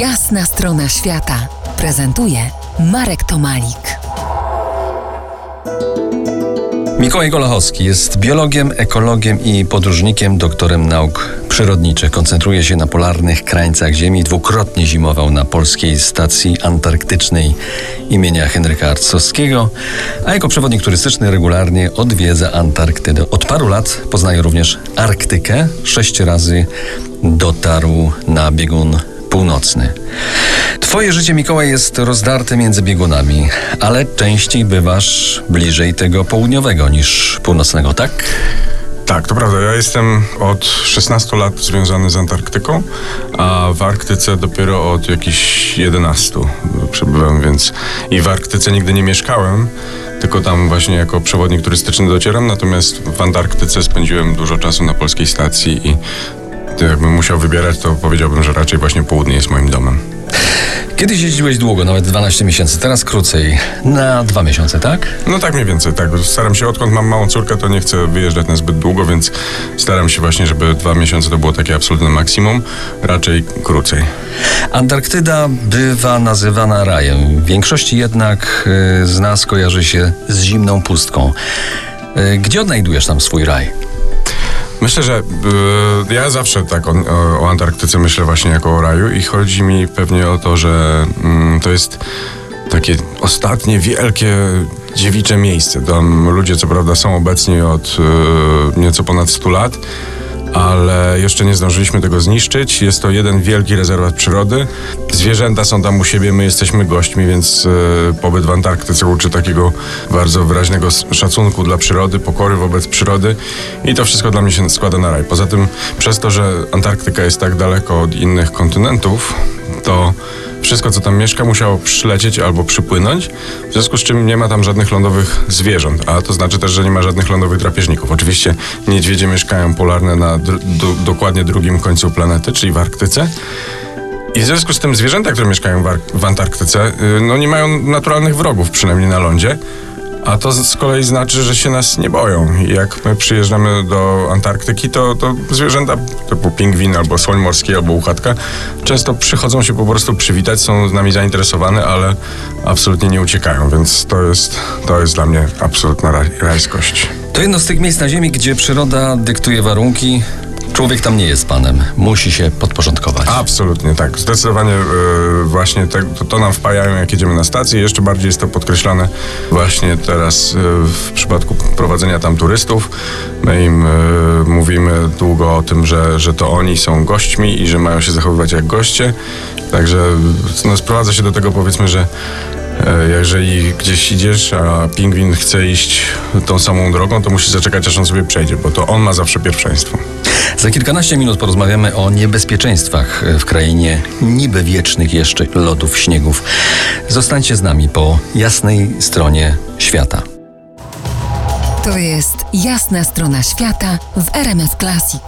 Jasna strona świata prezentuje Marek Tomalik. Mikołaj Golachowski jest biologiem, ekologiem i podróżnikiem, doktorem nauk przyrodniczych. Koncentruje się na polarnych krańcach Ziemi. Dwukrotnie zimował na polskiej stacji antarktycznej imienia Henryka Arcowskiego, a jako przewodnik turystyczny regularnie odwiedza Antarktydę. Od paru lat poznaje również Arktykę. Sześć razy dotarł na biegun północny. Twoje życie, Mikołaj, jest rozdarte między biegunami, ale częściej bywasz bliżej tego południowego niż północnego, tak? Tak, to prawda. Ja jestem od 16 lat związany z Antarktyką, a w Arktyce dopiero od jakichś 11 przebywam, więc i w Arktyce nigdy nie mieszkałem, tylko tam właśnie jako przewodnik turystyczny docieram, natomiast w Antarktyce spędziłem dużo czasu na polskiej stacji i jakbym musiał wybierać, to powiedziałbym, że raczej właśnie południe jest moim domem. Kiedyś jeździłeś długo, nawet 12 miesięcy, teraz krócej. Na dwa miesiące, tak? No tak mniej więcej, tak. Staram się, odkąd mam małą córkę, to nie chcę wyjeżdżać na zbyt długo, więc staram się właśnie, żeby dwa miesiące to było takie absolutne maksimum, raczej krócej. Antarktyda bywa nazywana rajem. W większości jednak y, z nas kojarzy się z zimną pustką. Y, gdzie odnajdujesz tam swój raj? Myślę, że y, ja zawsze tak o, o, Antarktyce myślę właśnie jako o raju i chodzi mi pewnie o to, że y, to jest takie ostatnie wielkie dziewicze miejsce. Tam ludzie co prawda są obecni od y, nieco ponad 100 lat, ale jeszcze nie zdążyliśmy tego zniszczyć. Jest to jeden wielki rezerwat przyrody. Zwierzęta są tam u siebie, my jesteśmy gośćmi, więc e, pobyt w Antarktyce uczy takiego bardzo wyraźnego szacunku dla przyrody, pokory wobec przyrody i to wszystko dla mnie się składa na raj. Poza tym, przez to, że Antarktyka jest tak daleko od innych kontynentów, to wszystko, co tam mieszka, musiało przylecieć albo przypłynąć, w związku z czym nie ma tam żadnych lądowych zwierząt, a to znaczy też, że nie ma żadnych lądowych drapieżników. Oczywiście niedźwiedzie mieszkają polarne na dokładnie drugim końcu planety, czyli w Arktyce. I w związku z tym zwierzęta, które mieszkają w, w Antarktyce, y, no nie mają naturalnych wrogów, przynajmniej na lądzie. A to z kolei znaczy, że się nas nie boją. Jak my przyjeżdżamy do Antarktyki, to, to zwierzęta typu pingwin albo słoń morski albo uchatka często przychodzą się po prostu przywitać, są z nami zainteresowane, ale absolutnie nie uciekają, więc to jest, to jest dla mnie absolutna rajskość. To jedno z tych miejsc na Ziemi, gdzie przyroda dyktuje warunki, Człowiek tam nie jest panem, musi się podporządkować. Absolutnie tak. Zdecydowanie yy, właśnie te, to, to, nam wpajają, jak jedziemy na stację. Jeszcze bardziej jest to podkreślane właśnie teraz yy, w przypadku prowadzenia tam turystów. My im yy, mówimy długo o tym, że, że to oni są gośćmi i że mają się zachowywać jak goście. Także no, sprowadza się do tego powiedzmy, że jeżeli gdzieś idziesz, a pingwin chce iść tą samą drogą, to musi zaczekać, aż on sobie przejdzie, bo to on ma zawsze pierwszeństwo. Za kilkanaście minut porozmawiamy o niebezpieczeństwach w krainie niby wiecznych jeszcze lodów, śniegów. Zostańcie z nami po jasnej stronie świata. To jest jasna strona świata w RMS Classic.